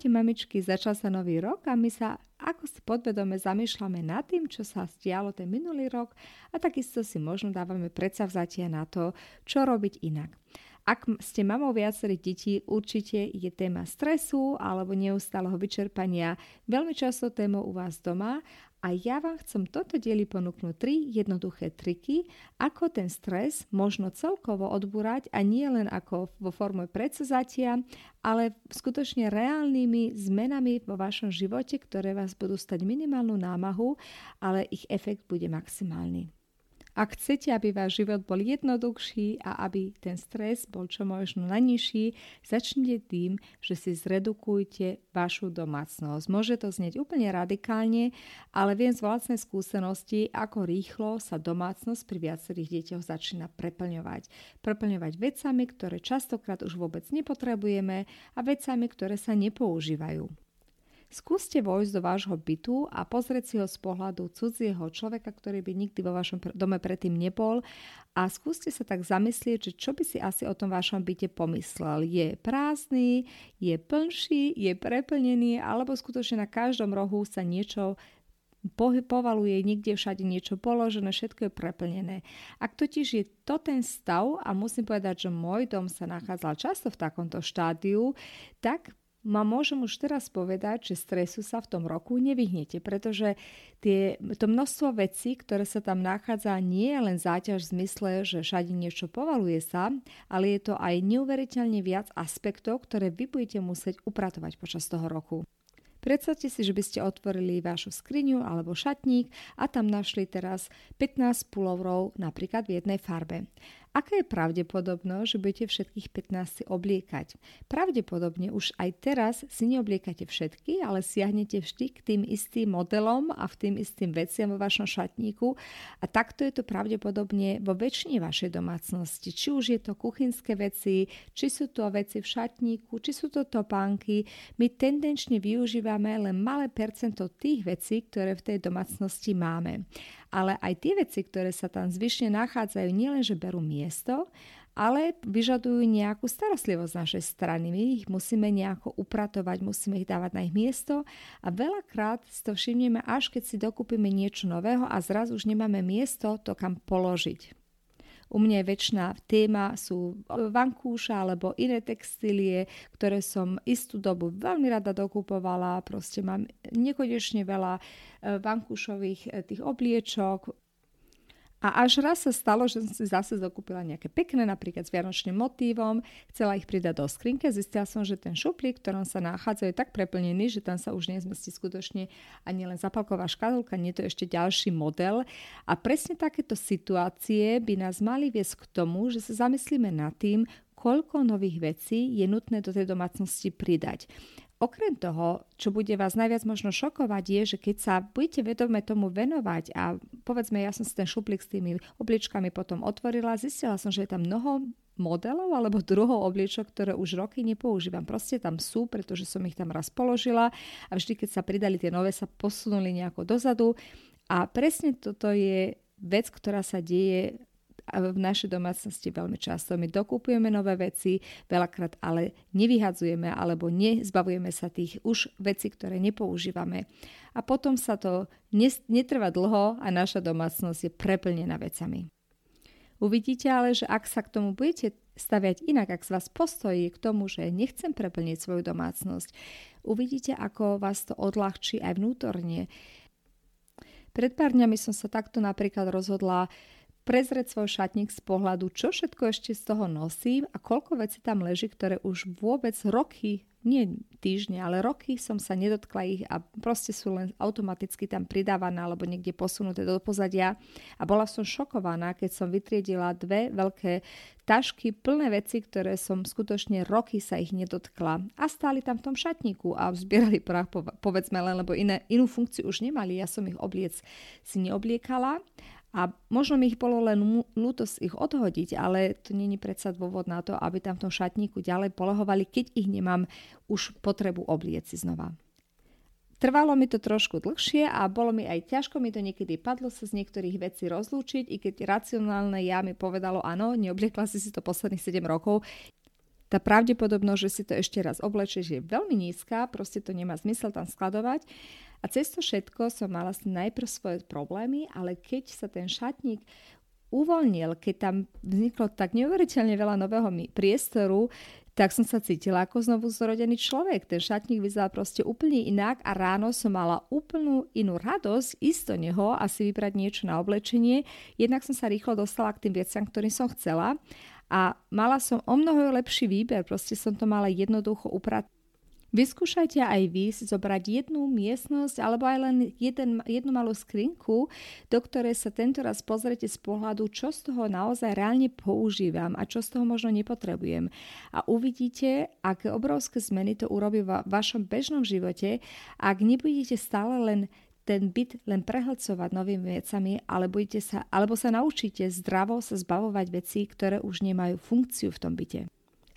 Ahojte mamičky, začal sa nový rok a my sa ako si podvedome zamýšľame nad tým, čo sa stialo ten minulý rok a takisto si možno dávame predsavzatia na to, čo robiť inak. Ak ste mamou viacerých detí, určite je téma stresu alebo neustáleho vyčerpania veľmi často témou u vás doma a ja vám chcem toto dieli ponúknuť tri jednoduché triky, ako ten stres možno celkovo odbúrať a nie len ako vo forme predsazatia, ale skutočne reálnymi zmenami vo vašom živote, ktoré vás budú stať minimálnu námahu, ale ich efekt bude maximálny. Ak chcete, aby váš život bol jednoduchší a aby ten stres bol čo možno najnižší, začnite tým, že si zredukujte vašu domácnosť. Môže to znieť úplne radikálne, ale viem z vlastnej skúsenosti, ako rýchlo sa domácnosť pri viacerých deťoch začína preplňovať. Preplňovať vecami, ktoré častokrát už vôbec nepotrebujeme a vecami, ktoré sa nepoužívajú. Skúste vojsť do vášho bytu a pozrieť si ho z pohľadu cudzieho človeka, ktorý by nikdy vo vašom dome predtým nebol a skúste sa tak zamyslieť, že čo by si asi o tom vašom byte pomyslel. Je prázdny, je plnší, je preplnený alebo skutočne na každom rohu sa niečo povaluje niekde všade niečo položené, všetko je preplnené. Ak totiž je to ten stav, a musím povedať, že môj dom sa nachádzal často v takomto štádiu, tak ma môžem už teraz povedať, že stresu sa v tom roku nevyhnete, pretože tie, to množstvo vecí, ktoré sa tam nachádza, nie je len záťaž v zmysle, že všade niečo povaluje sa, ale je to aj neuveriteľne viac aspektov, ktoré vy budete musieť upratovať počas toho roku. Predstavte si, že by ste otvorili vašu skriňu alebo šatník a tam našli teraz 15 pulovrov napríklad v jednej farbe. Aká je pravdepodobnosť, že budete všetkých 15 si obliekať? Pravdepodobne už aj teraz si neobliekate všetky, ale siahnete vždy k tým istým modelom a v tým istým veciam vo vašom šatníku a takto je to pravdepodobne vo väčšine vašej domácnosti. Či už je to kuchynské veci, či sú to veci v šatníku, či sú to topánky. My tendenčne využívame len malé percento tých vecí, ktoré v tej domácnosti máme ale aj tie veci, ktoré sa tam zvyšne nachádzajú, nielenže berú miesto, ale vyžadujú nejakú starostlivosť z našej strany. My ich musíme nejako upratovať, musíme ich dávať na ich miesto a veľakrát si to všimneme, až keď si dokúpime niečo nového a zrazu už nemáme miesto to kam položiť. U mňa je väčšiná téma sú vankúša alebo iné textílie, ktoré som istú dobu veľmi rada dokupovala. Proste mám nekonečne veľa eh, vankúšových eh, tých obliečok, a až raz sa stalo, že som si zase dokúpila nejaké pekné, napríklad s vianočným motívom, chcela ich pridať do skrinke, zistila som, že ten šuplík, ktorom sa nachádza, je tak preplnený, že tam sa už nezmestí skutočne ani len zapalková škatulka, nie je to ešte ďalší model. A presne takéto situácie by nás mali viesť k tomu, že sa zamyslíme nad tým, koľko nových vecí je nutné do tej domácnosti pridať. Okrem toho, čo bude vás najviac možno šokovať, je, že keď sa budete vedome tomu venovať a povedzme, ja som si ten šuplík s tými obličkami potom otvorila, zistila som, že je tam mnoho modelov alebo druhov obliečok, ktoré už roky nepoužívam. Proste tam sú, pretože som ich tam raz položila a vždy, keď sa pridali tie nové, sa posunuli nejako dozadu. A presne toto je vec, ktorá sa deje v našej domácnosti veľmi často. My dokupujeme nové veci, veľakrát ale nevyhadzujeme alebo nezbavujeme sa tých už vecí, ktoré nepoužívame. A potom sa to netrvá dlho a naša domácnosť je preplnená vecami. Uvidíte ale, že ak sa k tomu budete staviať inak, ak z vás postojí k tomu, že nechcem preplniť svoju domácnosť, uvidíte, ako vás to odľahčí aj vnútorne. Pred pár dňami som sa takto napríklad rozhodla prezrieť svoj šatník z pohľadu, čo všetko ešte z toho nosím a koľko vecí tam leží, ktoré už vôbec roky, nie týždne, ale roky som sa nedotkla ich a proste sú len automaticky tam pridávané alebo niekde posunuté do pozadia. A bola som šokovaná, keď som vytriedila dve veľké tašky plné veci, ktoré som skutočne roky sa ich nedotkla. A stáli tam v tom šatníku a zbierali prach, povedzme len, lebo iné, inú funkciu už nemali. Ja som ich obliec si neobliekala a možno mi ich bolo len ľúto ich odhodiť, ale to není predsa dôvod na to, aby tam v tom šatníku ďalej polohovali, keď ich nemám už potrebu obliec si znova. Trvalo mi to trošku dlhšie a bolo mi aj ťažko mi to niekedy padlo sa z niektorých vecí rozlúčiť, i keď racionálne ja mi povedalo áno, neobliekla si si to posledných 7 rokov. Tá pravdepodobnosť, že si to ešte raz oblečieš je veľmi nízka, proste to nemá zmysel tam skladovať. A cez to všetko som mala najprv svoje problémy, ale keď sa ten šatník uvoľnil, keď tam vzniklo tak neuveriteľne veľa nového priestoru, tak som sa cítila ako znovu zrodený človek. Ten šatník vyzeral proste úplne inak a ráno som mala úplnú inú radosť ísť do neho a si vybrať niečo na oblečenie. Jednak som sa rýchlo dostala k tým veciam, ktorým som chcela a mala som o mnoho lepší výber. Proste som to mala jednoducho upratať Vyskúšajte aj vy si zobrať jednu miestnosť alebo aj len jeden, jednu malú skrinku, do ktorej sa tento raz pozrite z pohľadu, čo z toho naozaj reálne používam a čo z toho možno nepotrebujem. A uvidíte, aké obrovské zmeny to urobí v vašom bežnom živote, ak nebudete stále len ten byt len prehlcovať novými vecami, ale budete sa, alebo sa naučíte zdravo sa zbavovať vecí, ktoré už nemajú funkciu v tom byte.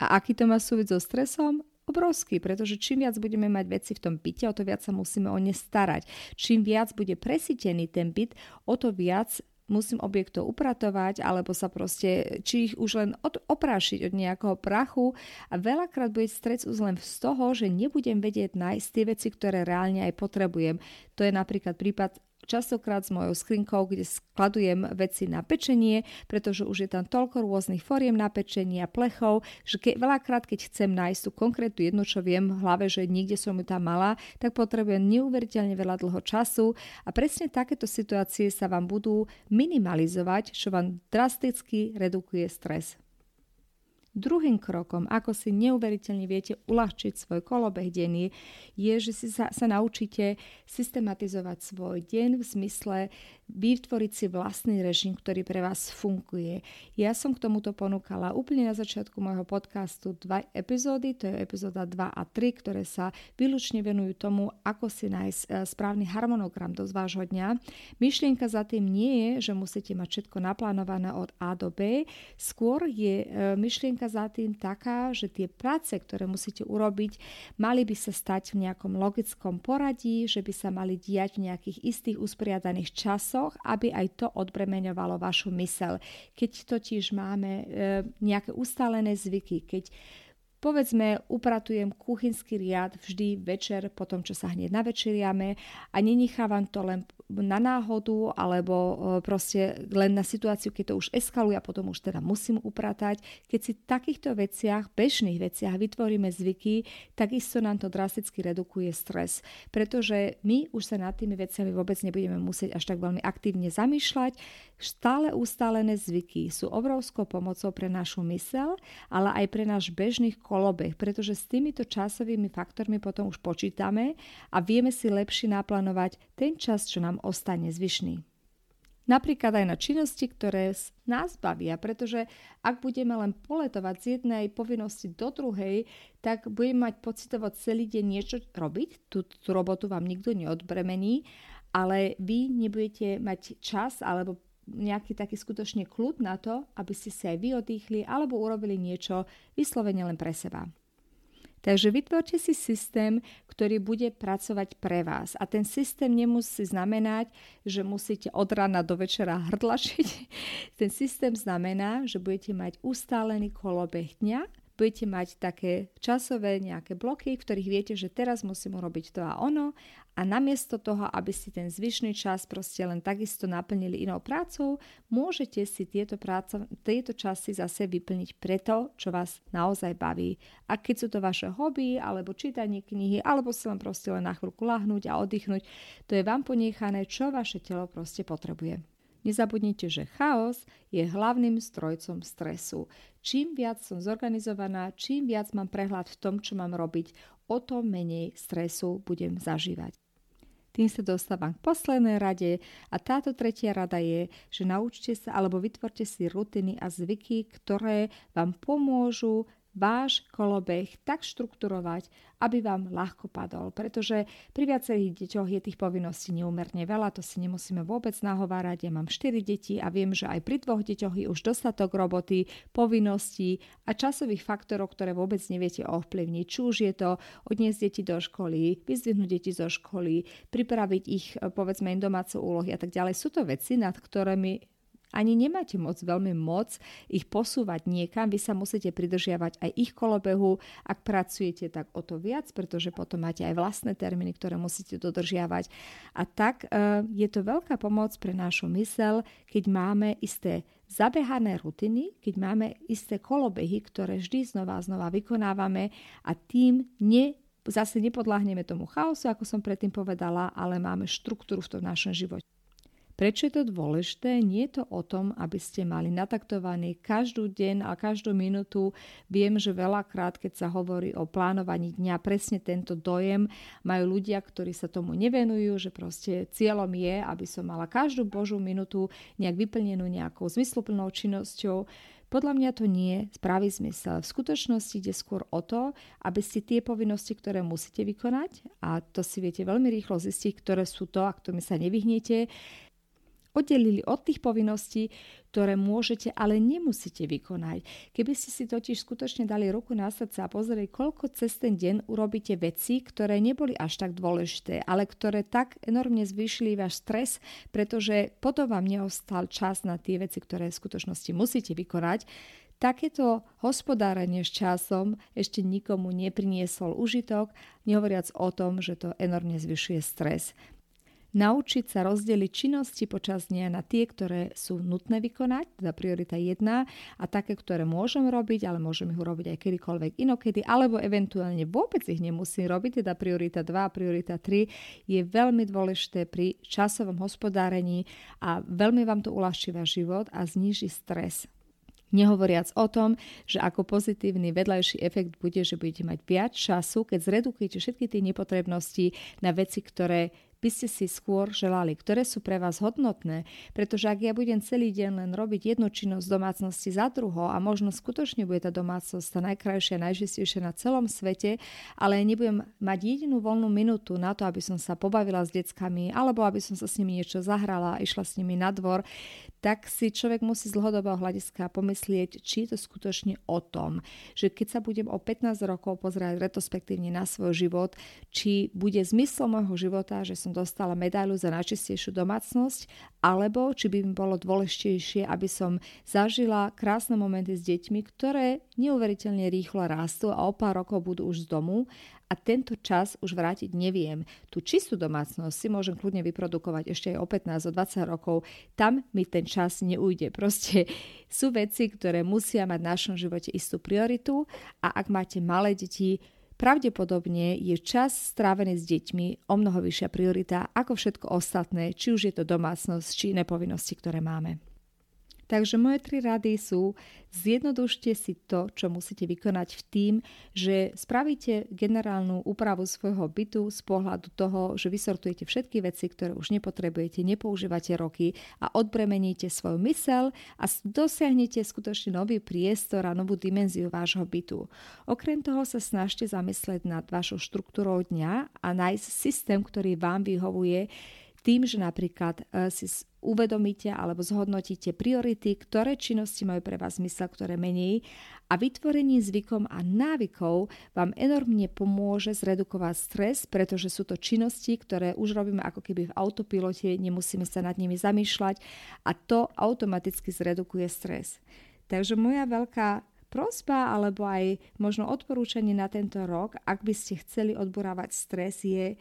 A aký to má súvisť so stresom? obrovský, pretože čím viac budeme mať veci v tom byte, o to viac sa musíme o ne starať. Čím viac bude presítený ten byt, o to viac musím objektov upratovať, alebo sa proste, či ich už len od, oprášiť od nejakého prachu a veľakrát bude stres už len z toho, že nebudem vedieť nájsť tie veci, ktoré reálne aj potrebujem. To je napríklad prípad častokrát s mojou skrinkou, kde skladujem veci na pečenie, pretože už je tam toľko rôznych foriem na pečenie a plechov, že ke, veľakrát, keď chcem nájsť tú konkrétnu jednu, čo viem v hlave, že niekde som ju tam mala, tak potrebujem neuveriteľne veľa dlho času a presne takéto situácie sa vám budú minimalizovať, čo vám drasticky redukuje stres. Druhým krokom, ako si neuveriteľne viete uľahčiť svoj kolobeh denný, je, že si sa, sa naučíte systematizovať svoj deň v zmysle vytvoriť si vlastný režim, ktorý pre vás funguje. Ja som k tomuto ponúkala úplne na začiatku môjho podcastu dva epizódy, to je epizóda 2 a 3, ktoré sa výlučne venujú tomu, ako si nájsť e, správny harmonogram do vášho dňa. Myšlienka za tým nie je, že musíte mať všetko naplánované od A do B, skôr je e, myšlienka za tým taká, že tie práce, ktoré musíte urobiť, mali by sa stať v nejakom logickom poradí, že by sa mali diať v nejakých istých usporiadaných časoch, aby aj to odbremeňovalo vašu mysel. Keď totiž máme e, nejaké ustálené zvyky, keď Povedzme, upratujem kuchynský riad vždy večer po tom, čo sa hneď navečeriame a nenechávam to len na náhodu alebo e, proste len na situáciu, keď to už eskaluje a potom už teda musím upratať. Keď si v takýchto veciach, bežných veciach vytvoríme zvyky, takisto nám to drasticky redukuje stres, pretože my už sa nad tými veciami vôbec nebudeme musieť až tak veľmi aktívne zamýšľať. Stále ustálené zvyky sú obrovskou pomocou pre našu mysel, ale aj pre náš bežných kolobeh, pretože s týmito časovými faktormi potom už počítame a vieme si lepšie naplánovať ten čas, čo nám ostane zvyšný. Napríklad aj na činnosti, ktoré nás bavia, pretože ak budeme len poletovať z jednej povinnosti do druhej, tak budeme mať pocitovať celý deň niečo robiť, tú, tú robotu vám nikto neodbremení, ale vy nebudete mať čas alebo nejaký taký skutočne kľud na to, aby ste si aj vy odýchli alebo urobili niečo vyslovene len pre seba. Takže vytvorte si systém, ktorý bude pracovať pre vás. A ten systém nemusí znamenať, že musíte od rána do večera hrdlačiť. Ten systém znamená, že budete mať ustálený kolobeh dňa, budete mať také časové nejaké bloky, v ktorých viete, že teraz musím urobiť to a ono a namiesto toho, aby si ten zvyšný čas proste len takisto naplnili inou prácou, môžete si tieto, práca, tieto časy zase vyplniť preto, čo vás naozaj baví. A keď sú to vaše hobby, alebo čítanie knihy, alebo si len proste len na chvíľku lahnúť a oddychnúť, to je vám ponechané, čo vaše telo proste potrebuje. Nezabudnite, že chaos je hlavným strojcom stresu. Čím viac som zorganizovaná, čím viac mám prehľad v tom, čo mám robiť, o to menej stresu budem zažívať. Tým sa dostávam k poslednej rade a táto tretia rada je, že naučte sa alebo vytvorte si rutiny a zvyky, ktoré vám pomôžu váš kolobeh tak štrukturovať, aby vám ľahko padol. Pretože pri viacerých deťoch je tých povinností neumerne veľa, to si nemusíme vôbec nahovárať. Ja mám 4 deti a viem, že aj pri dvoch deťoch je už dostatok roboty, povinností a časových faktorov, ktoré vôbec neviete ovplyvniť. Či už je to odniesť deti do školy, vyzdvihnúť deti zo školy, pripraviť ich, povedzme, im domáce úlohy a tak ďalej. Sú to veci, nad ktorými ani nemáte moc veľmi moc ich posúvať niekam, vy sa musíte pridržiavať aj ich kolobehu, ak pracujete tak o to viac, pretože potom máte aj vlastné termíny, ktoré musíte dodržiavať. A tak e, je to veľká pomoc pre našu mysel, keď máme isté zabehané rutiny, keď máme isté kolobehy, ktoré vždy znova a znova vykonávame a tým ne zase nepodláhneme tomu chaosu, ako som predtým povedala, ale máme štruktúru v tom našom živote. Prečo je to dôležité? Nie je to o tom, aby ste mali nataktovaný každú deň a každú minútu. Viem, že veľakrát, keď sa hovorí o plánovaní dňa, presne tento dojem majú ľudia, ktorí sa tomu nevenujú, že proste cieľom je, aby som mala každú božú minútu nejak vyplnenú nejakou zmysluplnou činnosťou. Podľa mňa to nie spraví zmysel. V skutočnosti ide skôr o to, aby ste tie povinnosti, ktoré musíte vykonať, a to si viete veľmi rýchlo zistiť, ktoré sú to a ktorými sa nevyhnete, oddelili od tých povinností, ktoré môžete, ale nemusíte vykonať. Keby ste si totiž skutočne dali ruku na srdce a pozreli, koľko cez ten deň urobíte veci, ktoré neboli až tak dôležité, ale ktoré tak enormne zvýšili váš stres, pretože potom vám neostal čas na tie veci, ktoré v skutočnosti musíte vykonať, Takéto hospodárenie s časom ešte nikomu nepriniesol užitok, nehovoriac o tom, že to enormne zvyšuje stres naučiť sa rozdeliť činnosti počas dňa na tie, ktoré sú nutné vykonať, teda priorita 1 a také, ktoré môžem robiť, ale môžem ich urobiť aj kedykoľvek inokedy, alebo eventuálne vôbec ich nemusím robiť, teda priorita 2 a priorita 3 je veľmi dôležité pri časovom hospodárení a veľmi vám to uľahčí váš život a zníži stres. Nehovoriac o tom, že ako pozitívny vedľajší efekt bude, že budete mať viac času, keď zredukujete všetky tie nepotrebnosti na veci, ktoré by ste si skôr želali, ktoré sú pre vás hodnotné, pretože ak ja budem celý deň len robiť jednu činnosť domácnosti za druhou a možno skutočne bude tá domácnosť tá najkrajšia, najžistejšia na celom svete, ale nebudem mať jedinú voľnú minútu na to, aby som sa pobavila s deckami alebo aby som sa s nimi niečo zahrala a išla s nimi na dvor, tak si človek musí z dlhodobého hľadiska pomyslieť, či je to skutočne o tom, že keď sa budem o 15 rokov pozerať retrospektívne na svoj život, či bude zmyslom môjho života, že som dostala medailu za najčistejšiu domácnosť, alebo či by mi bolo dôležitejšie, aby som zažila krásne momenty s deťmi, ktoré neuveriteľne rýchlo rastú a o pár rokov budú už z domu a tento čas už vrátiť neviem. Tú čistú domácnosť si môžem kľudne vyprodukovať ešte aj o 15, o 20 rokov. Tam mi ten čas neujde. Proste sú veci, ktoré musia mať v našom živote istú prioritu a ak máte malé deti, pravdepodobne je čas strávený s deťmi o mnoho vyššia priorita ako všetko ostatné, či už je to domácnosť, či iné povinnosti, ktoré máme. Takže moje tri rady sú, zjednodušte si to, čo musíte vykonať v tým, že spravíte generálnu úpravu svojho bytu z pohľadu toho, že vysortujete všetky veci, ktoré už nepotrebujete, nepoužívate roky a odbremeníte svoju mysel a dosiahnete skutočne nový priestor a novú dimenziu vášho bytu. Okrem toho sa snažte zamyslieť nad vašou štruktúrou dňa a nájsť systém, ktorý vám vyhovuje, tým, že napríklad e, si uvedomíte alebo zhodnotíte priority, ktoré činnosti majú pre vás zmysel, ktoré menej a vytvorení zvykom a návykov vám enormne pomôže zredukovať stres, pretože sú to činnosti, ktoré už robíme ako keby v autopilote, nemusíme sa nad nimi zamýšľať a to automaticky zredukuje stres. Takže moja veľká prosba alebo aj možno odporúčanie na tento rok, ak by ste chceli odborávať stres, je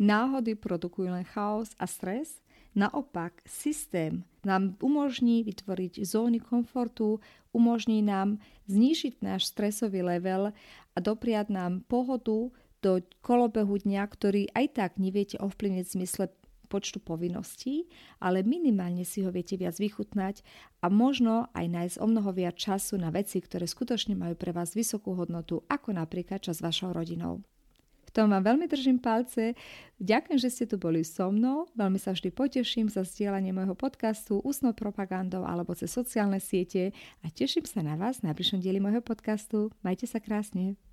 náhody produkujú len chaos a stres. Naopak, systém nám umožní vytvoriť zóny komfortu, umožní nám znížiť náš stresový level a dopriať nám pohodu do kolobehu dňa, ktorý aj tak neviete ovplyvniť v zmysle počtu povinností, ale minimálne si ho viete viac vychutnať a možno aj nájsť o mnoho viac času na veci, ktoré skutočne majú pre vás vysokú hodnotu, ako napríklad čas s vašou rodinou. V tom vám veľmi držím palce. Ďakujem, že ste tu boli so mnou. Veľmi sa vždy poteším za zdieľanie môjho podcastu ústnou propagandou alebo cez sociálne siete a teším sa na vás v najbližšom dieli môjho podcastu. Majte sa krásne.